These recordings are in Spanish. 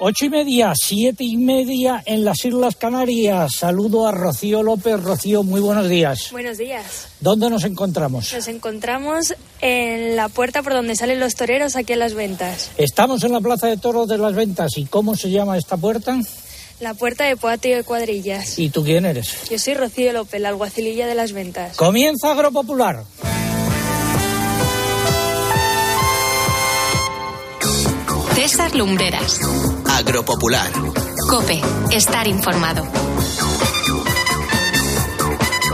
Ocho y media, siete y media en las Islas Canarias. Saludo a Rocío López. Rocío, muy buenos días. Buenos días. ¿Dónde nos encontramos? Nos encontramos en la puerta por donde salen los toreros aquí en Las Ventas. Estamos en la Plaza de Toros de Las Ventas. ¿Y cómo se llama esta puerta? La puerta de Patio de Cuadrillas. ¿Y tú quién eres? Yo soy Rocío López, la alguacililla de Las Ventas. Comienza Agropopular. César Lumbreras. Agropopular. Cope, estar informado.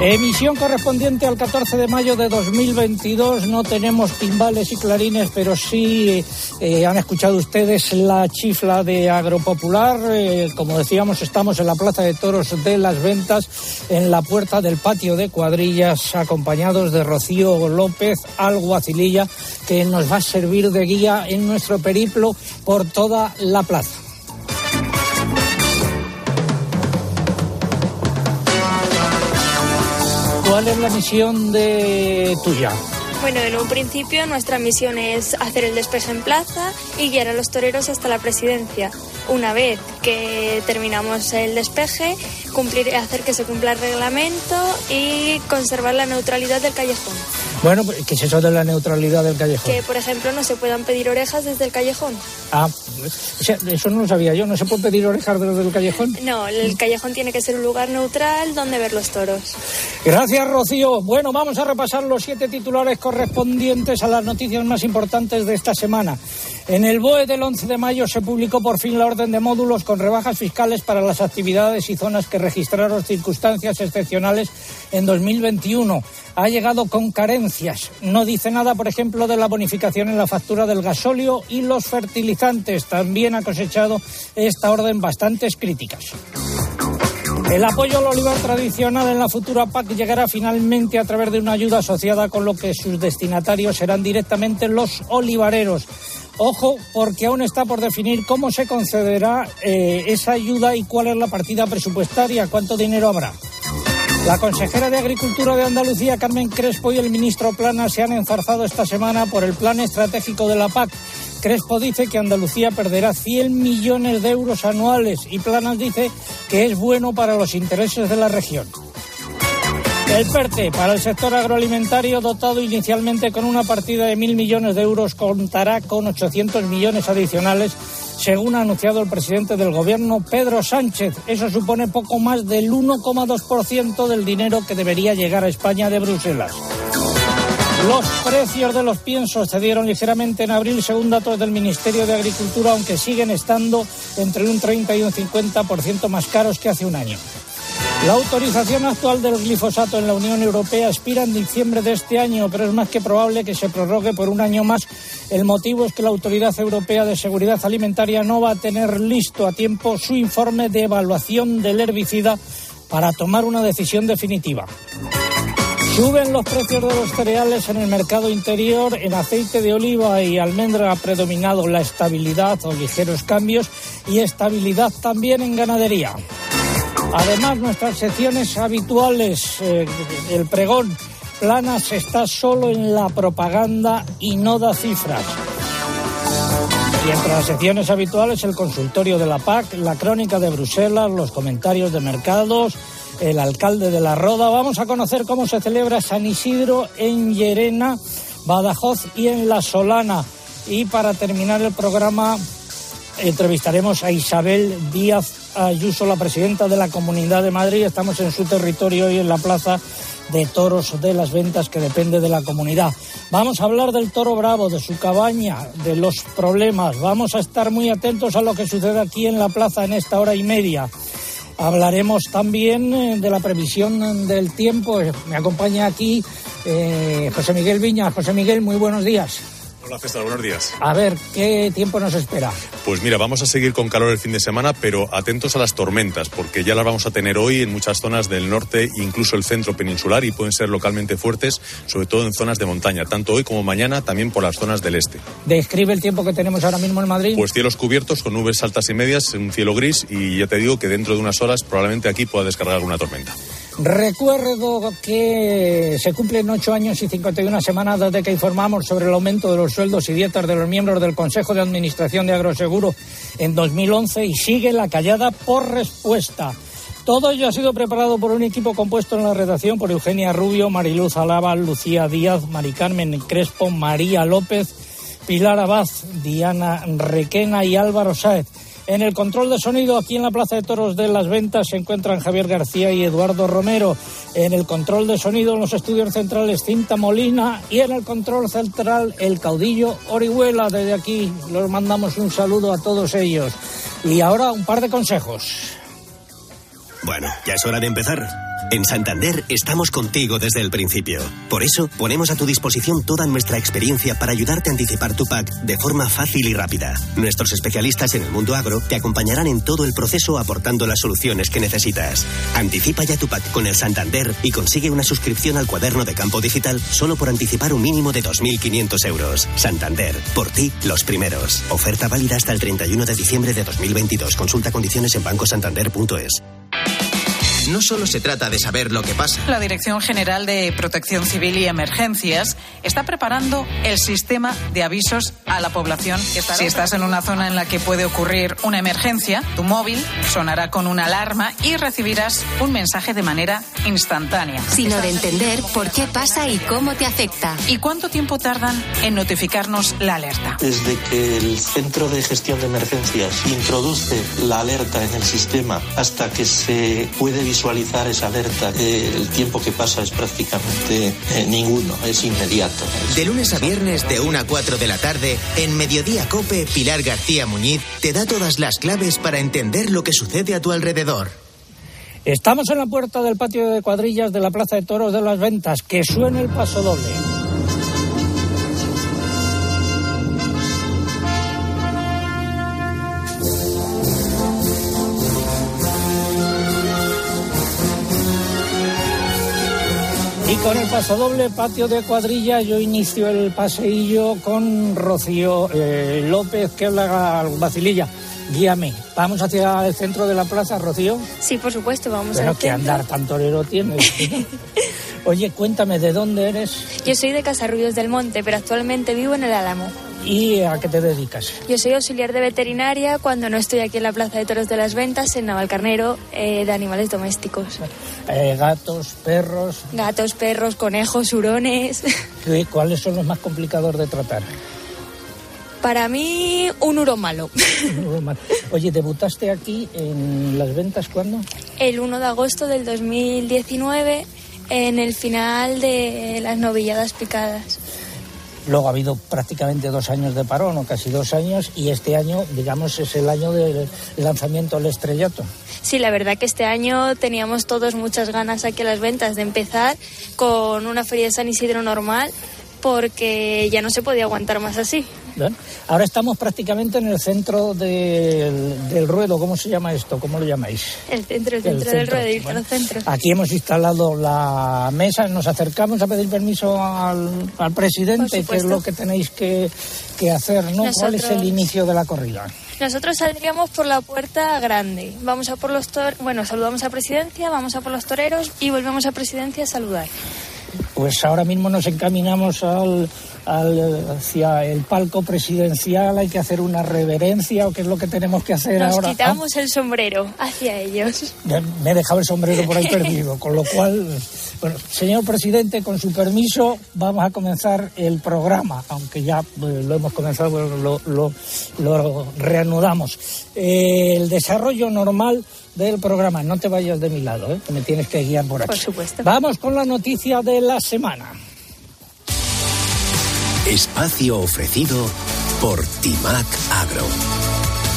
Emisión correspondiente al 14 de mayo de 2022. No tenemos timbales y clarines, pero sí eh, han escuchado ustedes la chifla de Agropopular. Eh, como decíamos, estamos en la Plaza de Toros de las Ventas, en la puerta del patio de cuadrillas, acompañados de Rocío López, alguacililla, que nos va a servir de guía en nuestro periplo por toda la plaza. ¿Cuál es la misión de tuya? Bueno, en un principio nuestra misión es hacer el despeje en plaza y guiar a los toreros hasta la presidencia. Una vez que terminamos el despeje, cumplir, hacer que se cumpla el reglamento y conservar la neutralidad del callejón. Bueno, pues, ¿qué es eso de la neutralidad del callejón? Que, por ejemplo, no se puedan pedir orejas desde el callejón. Ah, o sea, eso no lo sabía yo. ¿No se puede pedir orejas desde el callejón? No, el callejón tiene que ser un lugar neutral donde ver los toros. Gracias, Rocío. Bueno, vamos a repasar los siete titulares correspondientes a las noticias más importantes de esta semana. En el BOE del 11 de mayo se publicó por fin la orden de módulos con rebajas fiscales para las actividades y zonas que registraron circunstancias excepcionales en 2021. Ha llegado con carencias. No dice nada, por ejemplo, de la bonificación en la factura del gasóleo y los fertilizantes. También ha cosechado esta orden bastantes críticas. El apoyo al olivar tradicional en la futura PAC llegará finalmente a través de una ayuda asociada con lo que sus destinatarios serán directamente los olivareros. Ojo, porque aún está por definir cómo se concederá eh, esa ayuda y cuál es la partida presupuestaria, cuánto dinero habrá. La consejera de Agricultura de Andalucía, Carmen Crespo, y el ministro Plana se han enzarzado esta semana por el plan estratégico de la PAC. Crespo dice que Andalucía perderá 100 millones de euros anuales y Planas dice que es bueno para los intereses de la región. El PERTE para el sector agroalimentario, dotado inicialmente con una partida de mil millones de euros, contará con 800 millones adicionales, según ha anunciado el presidente del Gobierno, Pedro Sánchez. Eso supone poco más del 1,2% del dinero que debería llegar a España de Bruselas. Los precios de los piensos cedieron ligeramente en abril, según datos del Ministerio de Agricultura, aunque siguen estando entre un 30 y un 50% más caros que hace un año. La autorización actual del glifosato en la Unión Europea expira en diciembre de este año, pero es más que probable que se prorrogue por un año más. El motivo es que la Autoridad Europea de Seguridad Alimentaria no va a tener listo a tiempo su informe de evaluación del herbicida para tomar una decisión definitiva. Suben los precios de los cereales en el mercado interior. En aceite de oliva y almendra ha predominado la estabilidad o ligeros cambios y estabilidad también en ganadería. Además, nuestras secciones habituales, eh, el pregón, Planas está solo en la propaganda y no da cifras. Y entre las secciones habituales, el consultorio de la PAC, la crónica de Bruselas, los comentarios de mercados, el alcalde de la Roda. Vamos a conocer cómo se celebra San Isidro en Llerena, Badajoz y en La Solana. Y para terminar el programa, entrevistaremos a Isabel Díaz Ayuso, la presidenta de la Comunidad de Madrid. Estamos en su territorio y en la plaza de toros de las ventas que depende de la comunidad. Vamos a hablar del toro bravo, de su cabaña, de los problemas. Vamos a estar muy atentos a lo que sucede aquí en la plaza en esta hora y media. Hablaremos también eh, de la previsión del tiempo. Me acompaña aquí eh, José Miguel Viña. José Miguel, muy buenos días. Hola César, buenos días. A ver, ¿qué tiempo nos espera? Pues mira, vamos a seguir con calor el fin de semana, pero atentos a las tormentas, porque ya las vamos a tener hoy en muchas zonas del norte, incluso el centro peninsular, y pueden ser localmente fuertes, sobre todo en zonas de montaña, tanto hoy como mañana, también por las zonas del este. ¿Describe el tiempo que tenemos ahora mismo en Madrid? Pues cielos cubiertos con nubes altas y medias, un cielo gris, y ya te digo que dentro de unas horas probablemente aquí pueda descargar alguna tormenta. Recuerdo que se cumplen ocho años y 51 semanas desde que informamos sobre el aumento de los sueldos y dietas de los miembros del Consejo de Administración de Agroseguro en 2011 y sigue la callada por respuesta. Todo ello ha sido preparado por un equipo compuesto en la redacción por Eugenia Rubio, Mariluz Alaba, Lucía Díaz, Mari Carmen Crespo, María López, Pilar Abad, Diana Requena y Álvaro Sáez. En el control de sonido, aquí en la Plaza de Toros de las Ventas, se encuentran Javier García y Eduardo Romero. En el control de sonido, en los estudios centrales, Cinta Molina. Y en el control central, el caudillo Orihuela. Desde aquí los mandamos un saludo a todos ellos. Y ahora un par de consejos. Bueno, ya es hora de empezar. En Santander estamos contigo desde el principio. Por eso ponemos a tu disposición toda nuestra experiencia para ayudarte a anticipar tu PAC de forma fácil y rápida. Nuestros especialistas en el mundo agro te acompañarán en todo el proceso aportando las soluciones que necesitas. Anticipa ya tu PAC con el Santander y consigue una suscripción al cuaderno de campo digital solo por anticipar un mínimo de 2.500 euros. Santander, por ti, los primeros. Oferta válida hasta el 31 de diciembre de 2022. Consulta condiciones en bancosantander.es. No solo se trata de saber lo que pasa. La Dirección General de Protección Civil y Emergencias está preparando el sistema de avisos a la población. Si estás en una zona en la que puede ocurrir una emergencia, tu móvil sonará con una alarma y recibirás un mensaje de manera instantánea. Sino de entender por qué pasa y cómo te afecta. ¿Y cuánto tiempo tardan en notificarnos la alerta? Desde que el Centro de Gestión de Emergencias introduce la alerta en el sistema hasta que se puede visualizar esa alerta, eh, el tiempo que pasa es prácticamente eh, ninguno, es inmediato. De lunes a viernes de 1 a 4 de la tarde, en Mediodía Cope, Pilar García Muñiz te da todas las claves para entender lo que sucede a tu alrededor. Estamos en la puerta del patio de cuadrillas de la Plaza de Toros de las Ventas. Que suene el paso doble. Con el paso doble, patio de cuadrilla, yo inicio el paseillo con Rocío eh, López, que es la vacililla. Guíame. ¿Vamos hacia el centro de la plaza, Rocío? Sí, por supuesto, vamos Pero al que andar tan torero tienes. Oye, cuéntame, ¿de dónde eres Yo soy de Casarrubios del Monte, pero actualmente vivo en el Álamo. Y a qué te dedicas? Yo soy auxiliar de veterinaria cuando no estoy aquí en la Plaza de Toros de las Ventas, en Navalcarnero, eh, de animales domésticos. Eh, gatos, perros. Gatos, perros, conejos, hurones. ¿qué- ¿Cuáles son los más complicados de tratar? Para mí, un hurón malo. Oye, ¿debutaste aquí en las ventas cuándo? El 1 de agosto del 2019, en el final de las novilladas picadas. Luego ha habido prácticamente dos años de parón, o casi dos años, y este año, digamos, es el año del lanzamiento del estrellato. Sí, la verdad que este año teníamos todos muchas ganas aquí a las ventas de empezar con una feria de San Isidro normal porque ya no se podía aguantar más así. ¿Ven? Ahora estamos prácticamente en el centro del, del ruedo. ¿Cómo se llama esto? ¿Cómo lo llamáis? El centro, el El centro del centro, ruedo, bueno. centro. Aquí hemos instalado la mesa, nos acercamos a pedir permiso al, al presidente, que es lo que tenéis que, que hacer, ¿no? ¿Cuál es el inicio de la corrida? Nosotros saldríamos por la puerta grande. Vamos a por los tor bueno, saludamos a presidencia, vamos a por los toreros y volvemos a presidencia a saludar. Pues ahora mismo nos encaminamos al, al- hacia el palco presidencial, hay que hacer una reverencia, o qué es lo que tenemos que hacer Nos ahora. quitamos el sombrero hacia ellos. Me he dejado el sombrero por ahí perdido, con lo cual, bueno, señor presidente, con su permiso, vamos a comenzar el programa, aunque ya eh, lo hemos comenzado, bueno, lo, lo- lo reanudamos. Eh, el desarrollo normal del programa, no te vayas de mi lado, ¿eh? me tienes que guiar por aquí. Por supuesto. Vamos con la noticia de la semana. Espacio ofrecido por Timac Agro.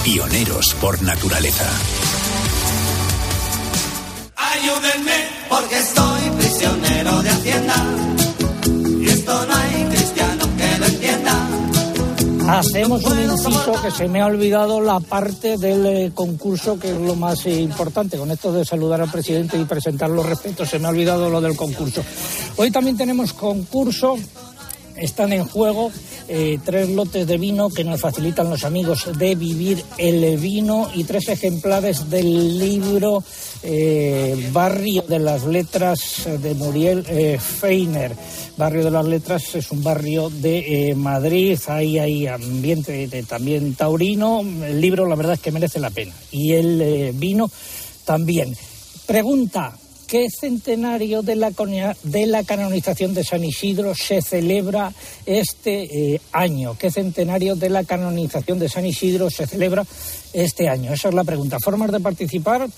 Pioneros por naturaleza. Ayúdenme porque estoy prisionero de Hacienda. Y esto no hay cristiano que lo entienda. Hacemos un inciso que se me ha olvidado la parte del eh, concurso, que es lo más eh, importante. Con esto de saludar al presidente y presentar los respetos, se me ha olvidado lo del concurso. Hoy también tenemos concurso están en juego eh, tres lotes de vino que nos facilitan los amigos de Vivir el Vino y tres ejemplares del libro eh, Barrio de las Letras de Muriel eh, Feiner. Barrio de las Letras es un barrio de Madrid, ahí hay ambiente también taurino. El libro la verdad es que merece la pena y el vino también. Pregunta, ¿Qué centenario de la, de la canonización de San Isidro se celebra este eh, año? ¿Qué centenario de la canonización de San Isidro se celebra este año? Esa es la pregunta. Formas de participar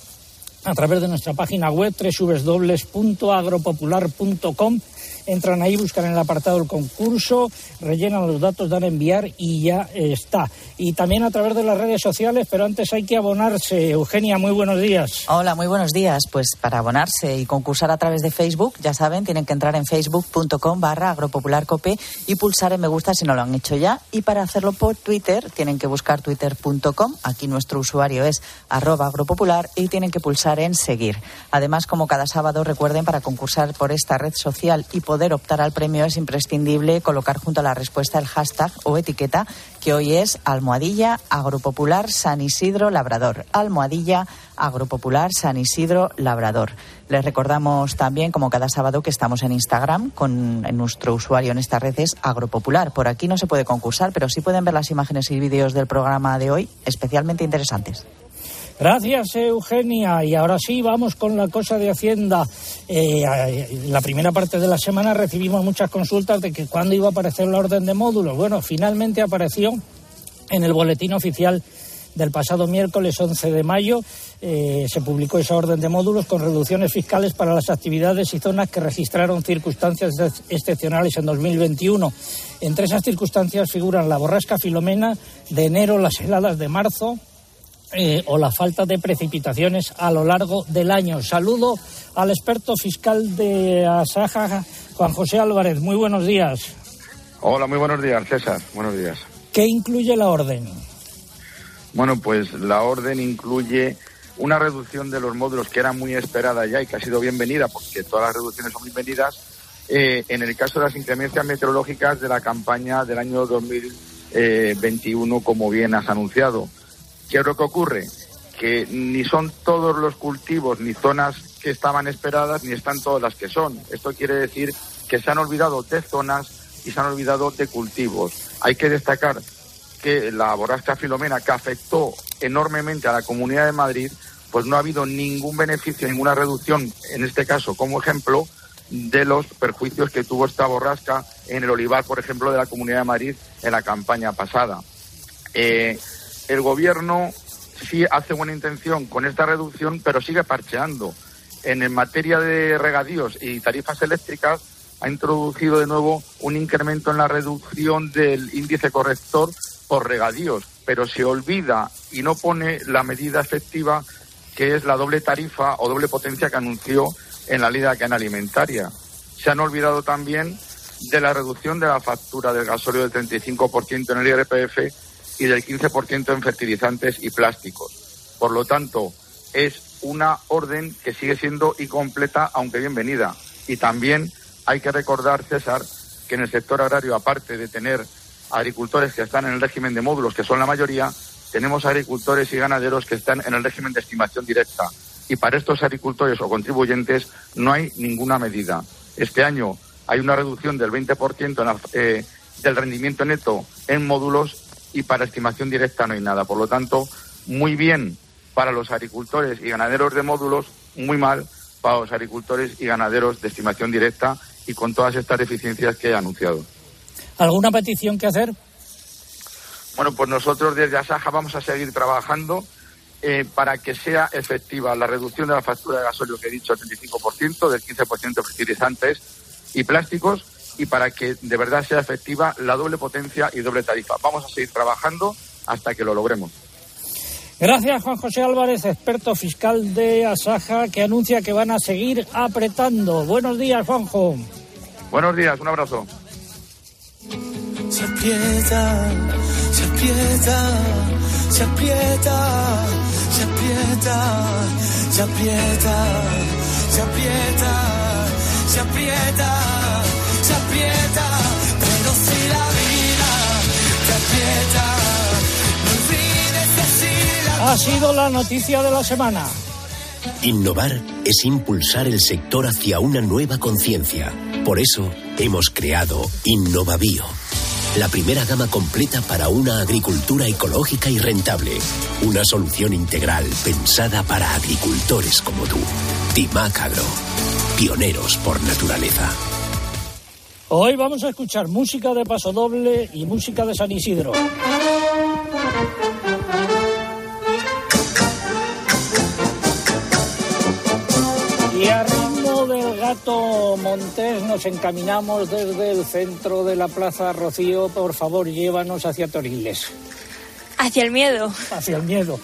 a través de nuestra página web www.agropopular.com entran ahí, buscan en el apartado del concurso, rellenan los datos, dan a enviar y ya está. Y también a través de las redes sociales, pero antes hay que abonarse. Eugenia, muy buenos días. Hola, muy buenos días. Pues para abonarse y concursar a través de Facebook, ya saben, tienen que entrar en facebook.com barra agropopularcope y pulsar en me gusta si no lo han hecho ya. Y para hacerlo por Twitter, tienen que buscar twitter.com. Aquí nuestro usuario es arroba agropopular y tienen que pulsar en seguir. Además, como cada sábado, recuerden para concursar por esta red social y poder optar al premio es imprescindible colocar junto a la respuesta el hashtag o etiqueta que hoy es almohadilla agropopular San Isidro Labrador. Almohadilla agropopular San Isidro Labrador. Les recordamos también, como cada sábado, que estamos en Instagram con nuestro usuario en esta red es agropopular. Por aquí no se puede concursar, pero sí pueden ver las imágenes y vídeos del programa de hoy, especialmente interesantes. Gracias, Eugenia. Y ahora sí, vamos con la cosa de Hacienda. Eh, la primera parte de la semana recibimos muchas consultas de que cuándo iba a aparecer la orden de módulos. Bueno, finalmente apareció en el boletín oficial del pasado miércoles 11 de mayo. Eh, se publicó esa orden de módulos con reducciones fiscales para las actividades y zonas que registraron circunstancias excepcionales en 2021. Entre esas circunstancias figuran la borrasca Filomena de enero, las heladas de marzo, eh, o la falta de precipitaciones a lo largo del año. Saludo al experto fiscal de Asaja, Juan José Álvarez. Muy buenos días. Hola, muy buenos días, César. Buenos días. ¿Qué incluye la orden? Bueno, pues la orden incluye una reducción de los módulos que era muy esperada ya y que ha sido bienvenida, porque todas las reducciones son bienvenidas, eh, en el caso de las inclemencias meteorológicas de la campaña del año 2021, como bien has anunciado. ¿Qué es lo que ocurre? Que ni son todos los cultivos ni zonas que estaban esperadas ni están todas las que son. Esto quiere decir que se han olvidado de zonas y se han olvidado de cultivos. Hay que destacar que la borrasca Filomena, que afectó enormemente a la Comunidad de Madrid, pues no ha habido ningún beneficio, ninguna reducción, en este caso como ejemplo, de los perjuicios que tuvo esta borrasca en el olivar, por ejemplo, de la Comunidad de Madrid en la campaña pasada. Eh, el gobierno sí hace buena intención con esta reducción, pero sigue parcheando. En, materia de regadíos y tarifas eléctricas, ha introducido de nuevo un incremento en la reducción del índice corrector por regadíos, pero se olvida y no pone la medida efectiva que es la doble tarifa o doble potencia que anunció en la ley de la cadena alimentaria. Se han olvidado también de la reducción de la factura del gasóleo del 35% en el IRPF y del 15% en fertilizantes y plásticos. Por lo tanto, es una orden que sigue siendo incompleta, aunque bienvenida. Y también hay que recordar, César, que en el sector agrario, aparte de tener agricultores que están en el régimen de módulos, que son la mayoría, tenemos agricultores y ganaderos que están en el régimen de estimación directa. Y para estos agricultores o contribuyentes no hay ninguna medida. Este año hay una reducción del 20% eh, del rendimiento neto en módulos y para estimación directa no hay nada. Por lo tanto, muy bien para los agricultores y ganaderos de módulos, muy mal para los agricultores y ganaderos de estimación directa y con todas estas deficiencias que he anunciado. ¿Alguna petición que hacer? Bueno, pues nosotros desde Asaja vamos a seguir trabajando eh, para que sea efectiva la reducción de la factura de gasolio que he dicho, el 35%, del 15% de fertilizantes y plásticos, y para que de verdad sea efectiva la doble potencia y doble tarifa. Vamos a seguir trabajando hasta que lo logremos. Gracias, Juan José Álvarez, experto fiscal de Asaja, que anuncia que van a seguir apretando. Buenos días, Juanjo. Buenos días, un abrazo. Se aprieta, se aprieta, se aprieta, se aprieta, se aprieta, se aprieta, se aprieta Ha sido la noticia de la semana. Innovar es impulsar el sector hacia una nueva conciencia. Por eso hemos creado InnovaBio, la primera gama completa para una agricultura ecológica y rentable. Una solución integral pensada para agricultores como tú. Timac Agro, pioneros por naturaleza. Hoy vamos a escuchar música de Paso Doble y música de San Isidro. Gato Montés nos encaminamos desde el centro de la Plaza Rocío. Por favor, llévanos hacia Toriles. Hacia el miedo. Hacia el miedo.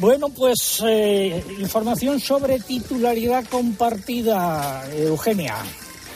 Bueno, pues eh, información sobre titularidad compartida, Eugenia.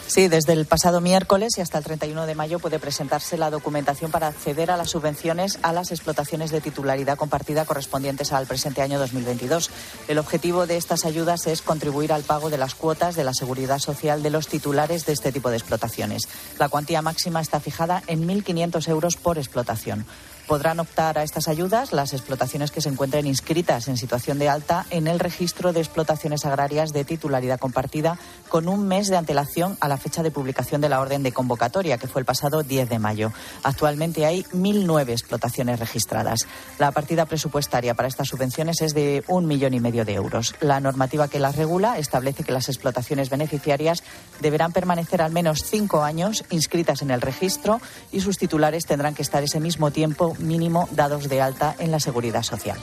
Sí, desde el pasado miércoles y hasta el 31 de mayo puede presentarse la documentación para acceder a las subvenciones a las explotaciones de titularidad compartida correspondientes al presente año 2022. El objetivo de estas ayudas es contribuir al pago de las cuotas de la seguridad social de los titulares de este tipo de explotaciones. La cuantía máxima está fijada en 1.500 euros por explotación. Podrán optar a estas ayudas las explotaciones que se encuentren inscritas en situación de alta en el registro de explotaciones agrarias de titularidad compartida con un mes de antelación a la fecha de publicación de la orden de convocatoria, que fue el pasado 10 de mayo. Actualmente hay 1.009 explotaciones registradas. La partida presupuestaria para estas subvenciones es de un millón y medio de euros. La normativa que las regula establece que las explotaciones beneficiarias deberán permanecer al menos cinco años inscritas en el registro y sus titulares tendrán que estar ese mismo tiempo mínimo dados de alta en la seguridad social.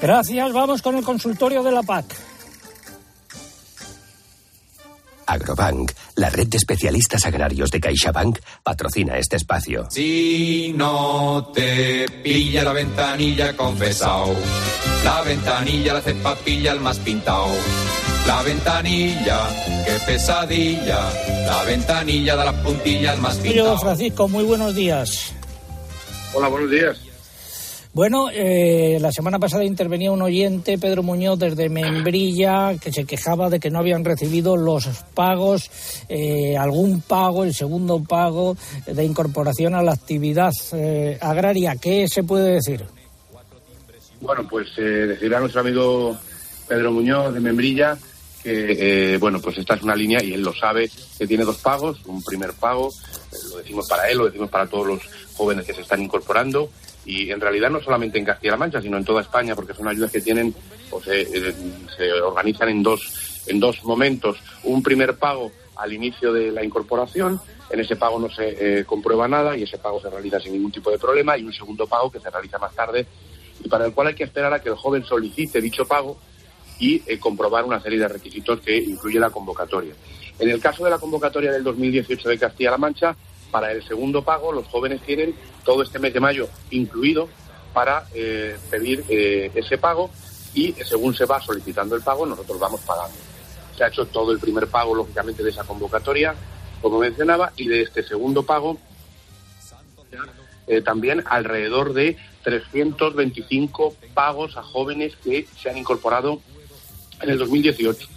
Gracias, vamos con el consultorio de la PAC. Agrobank, la red de especialistas agrarios de CaixaBank, patrocina este espacio. Si no te pilla la ventanilla confesao, la ventanilla la hace papilla el más pintao. La ventanilla, qué pesadilla, la ventanilla da la puntilla al más Querido pintao. Francisco, muy buenos días. Hola, buenos días. Bueno, eh, la semana pasada intervenía un oyente, Pedro Muñoz, desde Membrilla, que se quejaba de que no habían recibido los pagos, eh, algún pago, el segundo pago de incorporación a la actividad eh, agraria. ¿Qué se puede decir? Bueno, pues eh, decirle a nuestro amigo Pedro Muñoz de Membrilla que, eh, bueno, pues esta es una línea y él lo sabe, que tiene dos pagos, un primer pago, eh, lo decimos para él, lo decimos para todos los jóvenes que se están incorporando y en realidad no solamente en Castilla-La Mancha, sino en toda España, porque son ayudas que tienen, pues eh, eh, se organizan en dos, en dos momentos. Un primer pago al inicio de la incorporación, en ese pago no se eh, comprueba nada y ese pago se realiza sin ningún tipo de problema, y un segundo pago que se realiza más tarde y para el cual hay que esperar a que el joven solicite dicho pago y eh, comprobar una serie de requisitos que incluye la convocatoria. En el caso de la convocatoria del 2018 de Castilla-La Mancha, para el segundo pago los jóvenes tienen todo este mes de mayo incluido para eh, pedir eh, ese pago y según se va solicitando el pago nosotros vamos pagando. Se ha hecho todo el primer pago, lógicamente, de esa convocatoria, como mencionaba, y de este segundo pago también alrededor de 325 pagos a jóvenes que se han incorporado en el 2018.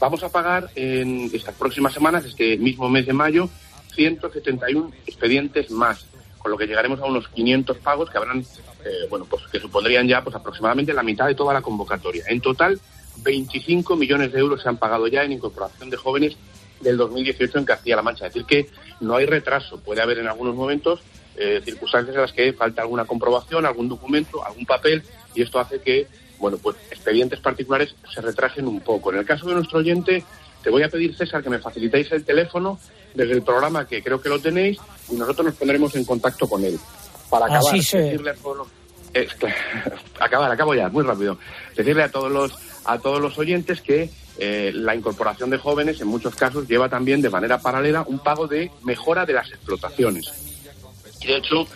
Vamos a pagar en estas próximas semanas, este mismo mes de mayo, 171 expedientes más, con lo que llegaremos a unos 500 pagos que habrán, eh, bueno, pues que supondrían ya pues aproximadamente la mitad de toda la convocatoria. En total, 25 millones de euros se han pagado ya en incorporación de jóvenes del 2018 en Castilla-La Mancha. Es decir, que no hay retraso. Puede haber en algunos momentos eh, circunstancias en las que falta alguna comprobación, algún documento, algún papel, y esto hace que, bueno, pues expedientes particulares se retrasen un poco. En el caso de nuestro oyente, te voy a pedir, César, que me facilitéis el teléfono desde el programa, que creo que lo tenéis, y nosotros nos pondremos en contacto con él. Para acabar, Así se- decirle a todos los... eh, acabar, acabo ya, muy rápido. Decirle a todos los, a todos los oyentes que eh, la incorporación de jóvenes en muchos casos lleva también de manera paralela un pago de mejora de las explotaciones. Y de hecho,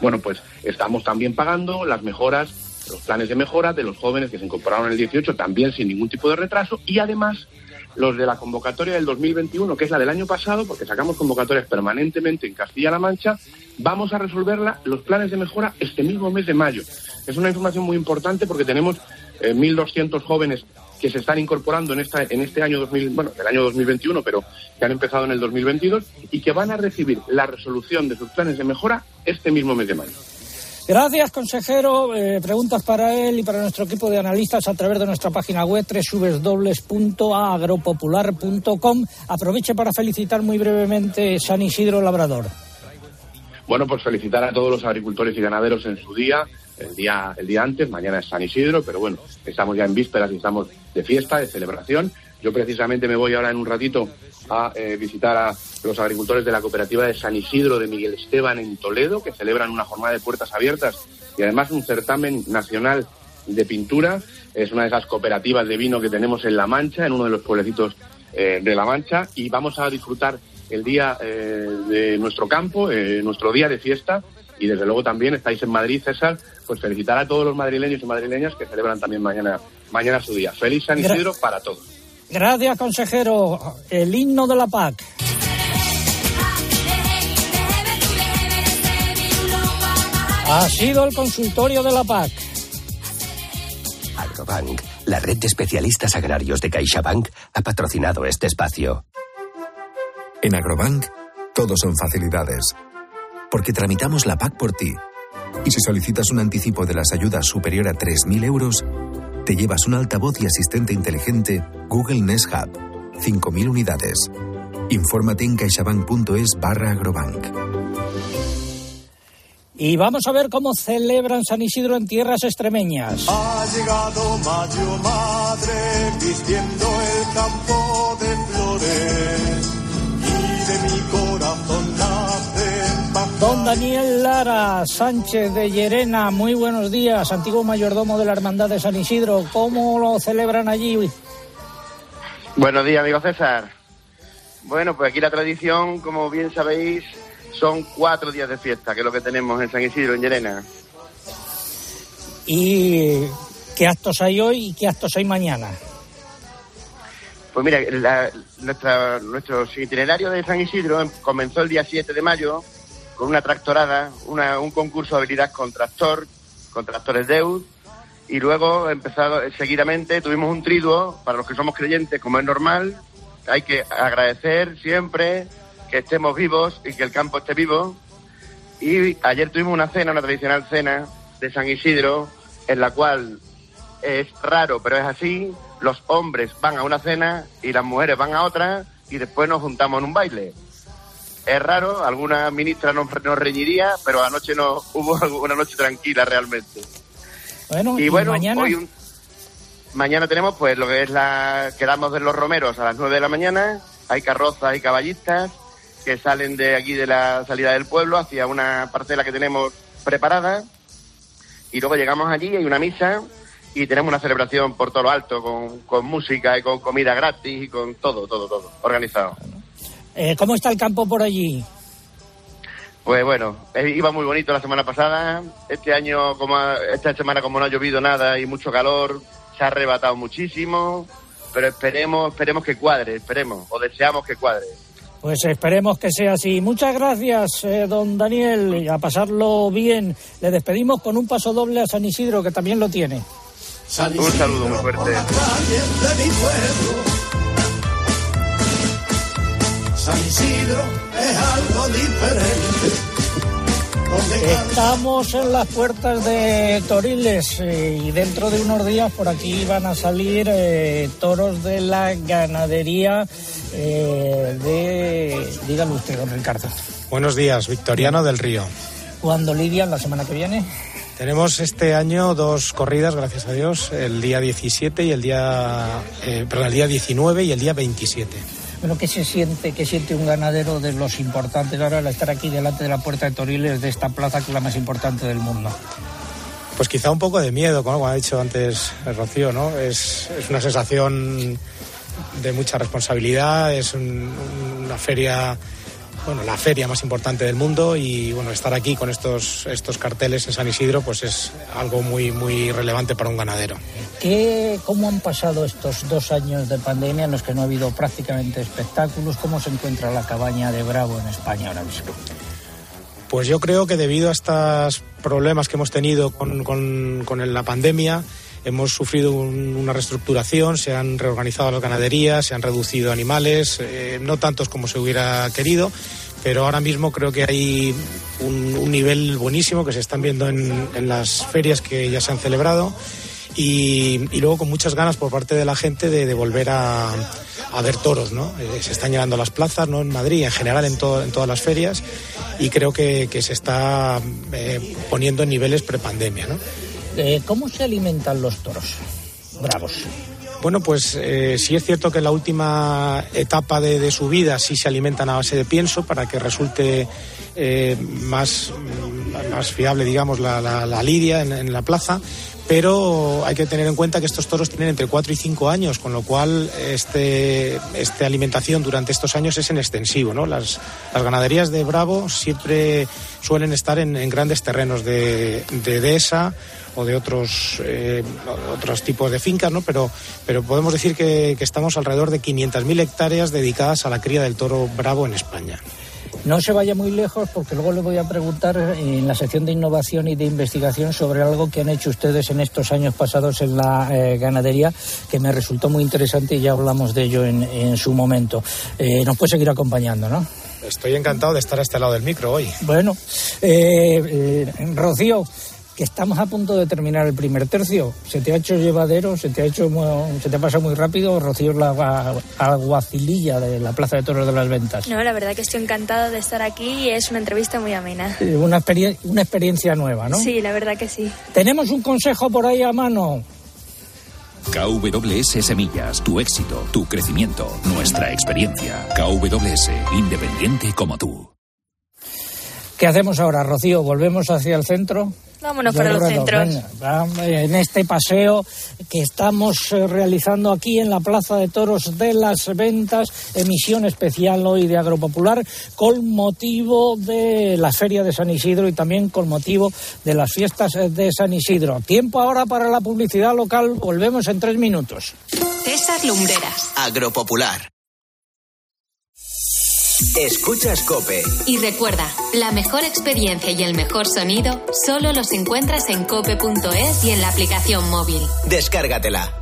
bueno, pues estamos también pagando las mejoras, los planes de mejora de los jóvenes que se incorporaron en el 18 también sin ningún tipo de retraso y además los de la convocatoria del 2021, que es la del año pasado, porque sacamos convocatorias permanentemente en Castilla-La Mancha, vamos a resolverla los planes de mejora este mismo mes de mayo. Es una información muy importante porque tenemos eh, 1.200 jóvenes que se están incorporando en, esta, en este año 2000, bueno, el año 2021, pero que han empezado en el 2022 y que van a recibir la resolución de sus planes de mejora este mismo mes de mayo. Gracias, consejero. Eh, preguntas para él y para nuestro equipo de analistas a través de nuestra página web www.agropopular.com. Aproveche para felicitar muy brevemente San Isidro Labrador. Bueno, pues felicitar a todos los agricultores y ganaderos en su día, el día, el día antes, mañana es San Isidro, pero bueno, estamos ya en vísperas y estamos de fiesta, de celebración. Yo precisamente me voy ahora en un ratito a eh, visitar a los agricultores de la cooperativa de San Isidro de Miguel Esteban en Toledo, que celebran una jornada de puertas abiertas y además un certamen nacional de pintura. Es una de esas cooperativas de vino que tenemos en La Mancha, en uno de los pueblecitos eh, de La Mancha, y vamos a disfrutar el día eh, de nuestro campo, nuestro día de fiesta, y desde luego también estáis en Madrid, César, pues felicitar a todos los madrileños y madrileñas que celebran también mañana, mañana su día. Feliz San Isidro para todos. Gracias, consejero. El himno de la PAC. Ha sido el consultorio de la PAC. Agrobank, la red de especialistas agrarios de CaixaBank, ha patrocinado este espacio. En Agrobank, todo son facilidades. Porque tramitamos la PAC por ti. Y si solicitas un anticipo de las ayudas superior a 3.000 euros, te llevas un altavoz y asistente inteligente Google Nest Hub. 5.000 unidades. Infórmate en caixabank.es barra agrobank. Y vamos a ver cómo celebran San Isidro en tierras extremeñas. Ha llegado Mayo Madre vistiendo el campo de flores Don Daniel Lara Sánchez de Llerena, muy buenos días, antiguo mayordomo de la Hermandad de San Isidro. ¿Cómo lo celebran allí? Buenos días, amigo César. Bueno, pues aquí la tradición, como bien sabéis, son cuatro días de fiesta, que es lo que tenemos en San Isidro, en Llerena. ¿Y qué actos hay hoy y qué actos hay mañana? Pues mira, la- nuestra, nuestro itinerario de San Isidro comenzó el día 7 de mayo con una tractorada, una- un concurso de habilidad con tractor, con tractores Deus, y luego empezado seguidamente tuvimos un triduo, para los que somos creyentes, como es normal, hay que agradecer siempre que estemos vivos y que el campo esté vivo. Y ayer tuvimos una cena, una tradicional cena de San Isidro, en la cual es raro, pero es así. Los hombres van a una cena y las mujeres van a otra y después nos juntamos en un baile. Es raro, alguna ministra nos, nos reñiría, pero anoche no hubo una noche tranquila realmente. Bueno, Y y, bueno, mañana. hoy un- mañana tenemos pues lo que es la... Quedamos de los romeros a las 9 de la mañana, hay carrozas y caballistas que salen de aquí de la salida del pueblo hacia una parcela que tenemos preparada y luego llegamos allí, hay una misa y tenemos una celebración por todo lo alto con, con música y con comida gratis y con todo, todo, todo organizado. Eh, ¿Cómo está el campo por allí? Pues bueno, eh, iba muy bonito la semana pasada. Este año, como ha- esta semana, como no ha llovido nada y mucho calor, se ha arrebatado muchísimo. Pero esperemos, esperemos que cuadre, esperemos, o deseamos que cuadre. Pues esperemos que sea así. Muchas gracias, eh, don Daniel. y A pasarlo bien. Le despedimos con un paso doble a San Isidro, que también lo tiene. Un saludo muy fuerte. San Isidro es algo diferente. Estamos en las puertas de Toriles eh, y dentro de unos días por aquí van a salir eh, toros de la ganadería eh, de... Dígalo usted, don Ricardo. Buenos días, Victoriano del Río. ¿Cuándo lidian la semana que viene? Tenemos este año dos corridas, gracias a Dios, el día 17 y el día, eh, perdón, el día 19 y el día 27. Bueno, ¿qué se siente, qué siente un ganadero de los importantes ahora al estar aquí delante de la puerta de Toriles de esta plaza que es la más importante del mundo? Pues quizá un poco de miedo, como ha dicho antes Rocío, ¿no? Es, es una sensación de mucha responsabilidad, es un- una feria, bueno, la feria más importante del mundo y bueno, estar aquí con estos, estos carteles en San Isidro pues es algo muy, muy relevante para un ganadero. ¿Qué, ¿Cómo han pasado estos dos años de pandemia en los que no ha habido prácticamente espectáculos? ¿Cómo se encuentra la cabaña de Bravo en España ahora mismo? Pues yo creo que debido a estos problemas que hemos tenido con, con- con la pandemia, hemos sufrido un- una reestructuración, se han reorganizado las ganaderías, se han reducido animales, eh, no tantos como se hubiera querido, pero ahora mismo creo que hay un, nivel buenísimo que se están viendo en, las ferias que ya se han celebrado y, luego con muchas ganas por parte de la gente de, volver a, ver toros, ¿no? Eh, se están llenando las plazas, ¿no? En Madrid, en general en, en todas las ferias y creo que, que se está eh, poniendo en niveles prepandemia, ¿no? Eh, ¿Cómo se alimentan los toros bravos? Bueno, pues eh, sí es cierto que en la última etapa de, su vida sí se alimentan a base de pienso para que resulte eh, más, más fiable, digamos, la, la, la lidia en, la plaza. Pero hay que tener en cuenta que estos toros tienen entre 4 y 5 años, con lo cual este, esta alimentación durante estos años es en extensivo. ¿no? Las, las ganaderías de Bravo siempre suelen estar en, grandes terrenos de, de dehesa o de otros, eh, otros tipos de fincas, ¿no? Pero, pero podemos decir que, que estamos alrededor de 500.000 hectáreas dedicadas a la cría del toro bravo en España. No se vaya muy lejos porque luego le voy a preguntar en la sección de innovación y de investigación sobre algo que han hecho ustedes en estos años pasados en la eh, ganadería que me resultó muy interesante y ya hablamos de ello en, en su momento. Eh, nos puede seguir acompañando, ¿no? Estoy encantado de estar a este lado del micro hoy. Bueno, eh, Rocío, que estamos a punto de terminar el primer tercio. ¿Se te ha hecho llevadero? ¿Se te ha hecho se te ha pasado muy rápido? Rocío es la aguacililla de la Plaza de Toros de las Ventas. No, la verdad que estoy encantada de estar aquí y es una entrevista muy amena. Una, experien una experiencia nueva, ¿no? Sí, la verdad que sí. Tenemos un consejo por ahí a mano. KWS Semillas, tu éxito, tu crecimiento, nuestra experiencia. KWS, independiente como tú. ¿Qué hacemos ahora, Rocío? ¿Volvemos hacia el centro? Vámonos para los centros. En este paseo que estamos eh, realizando aquí en la Plaza de Toros de las Ventas, emisión especial hoy de Agropopular, con motivo de la Feria de San Isidro y también con motivo de las fiestas de San Isidro. Tiempo ahora para la publicidad local. Volvemos en tres minutos. César Lumbreras. Agropopular. Escuchas Cope. Y recuerda, la mejor experiencia y el mejor sonido solo los encuentras en cope.es y en la aplicación móvil. Descárgatela.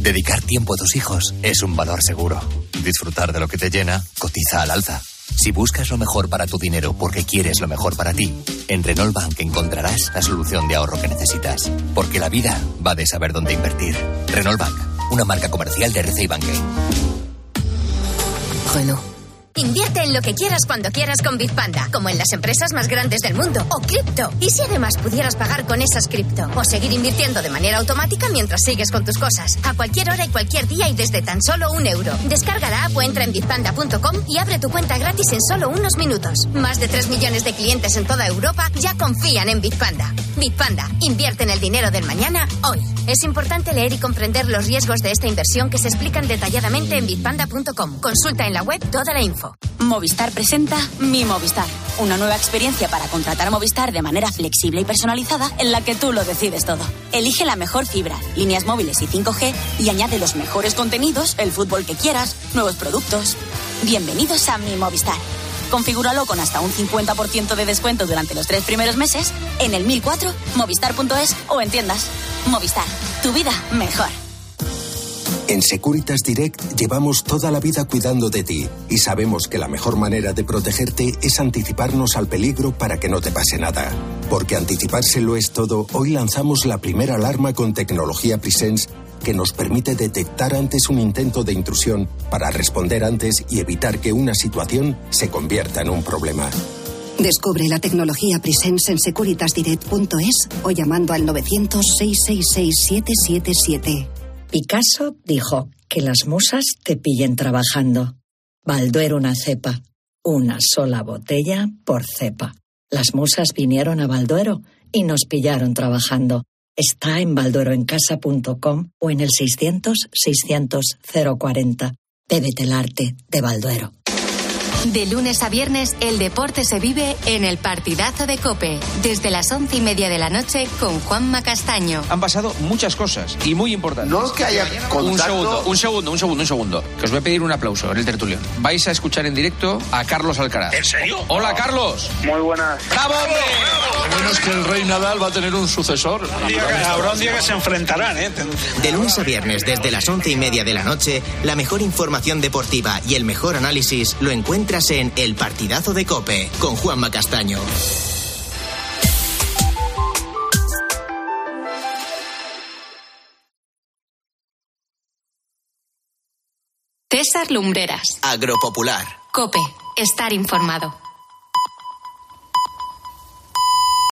Dedicar tiempo a tus hijos es un valor seguro. Disfrutar de lo que te llena cotiza al alza. Si buscas lo mejor para tu dinero porque quieres lo mejor para ti, en Renault Bank encontrarás la solución de ahorro que necesitas. Porque la vida va de saber dónde invertir. Renault Bank una marca comercial de RCI Banque. Renault. Invierte en lo que quieras cuando quieras con Bitpanda, como en las empresas más grandes del mundo, o cripto. Y si además pudieras pagar con esas cripto, o seguir invirtiendo de manera automática mientras sigues con tus cosas, a cualquier hora y cualquier día y desde tan solo un euro. Descarga la app o entra en bitpanda.com y abre tu cuenta gratis en solo unos minutos. Más de 3 millones de clientes en toda Europa ya confían en Bitpanda. Bitpanda, invierte en el dinero del mañana hoy. Es importante leer y comprender los riesgos de esta inversión que se explican detalladamente en bitpanda.com. Consulta en la web toda la Movistar presenta Mi Movistar, una nueva experiencia para contratar Movistar de manera flexible y personalizada en la que tú lo decides todo. Elige la mejor fibra, líneas móviles y 5G y añade los mejores contenidos, el fútbol que quieras, nuevos productos. Bienvenidos a Mi Movistar. Configúralo con hasta un 50% de descuento durante los tres primeros meses en el 1004, movistar.es o en tiendas. Movistar, tu vida mejor. En Securitas Direct llevamos toda la vida cuidando de ti y sabemos que la mejor manera de protegerte es anticiparnos al peligro para que no te pase nada. Porque anticipárselo es todo, hoy lanzamos la primera alarma con tecnología Presence que nos permite detectar antes un intento de intrusión para responder antes y evitar que una situación se convierta en un problema. Descubre la tecnología Presence en securitasdirect.es o llamando al 900-666-777. Picasso dijo que las musas te pillen trabajando. Balduero una cepa, una sola botella por cepa. Las musas vinieron a Balduero y nos pillaron trabajando. Está en baldueroencasa.com o en el 600-600-040. Bébete el arte de Balduero. De lunes a viernes, el deporte se vive en el partidazo de Cope, desde las once y media de la noche con Juanma Castaño. Han pasado muchas cosas y muy importantes. No es que haya contacto... Un segundo, un segundo, un segundo, un segundo. Que os voy a pedir un aplauso en el tertulión. Vais a escuchar en directo a Carlos Alcaraz. ¿En serio? Hola, Carlos. Muy buenas. ¡Bravo, hombre! Bueno es que el rey Nadal va a tener un sucesor. Habrá un día que se enfrentarán, ¿eh? De lunes a viernes, desde las once y media de la noche, la mejor información deportiva y el mejor análisis lo encuentras encuentras en El Partidazo de Cope con Juanma Castaño. César Lumbreras. Agropopular. Cope. Estar informado.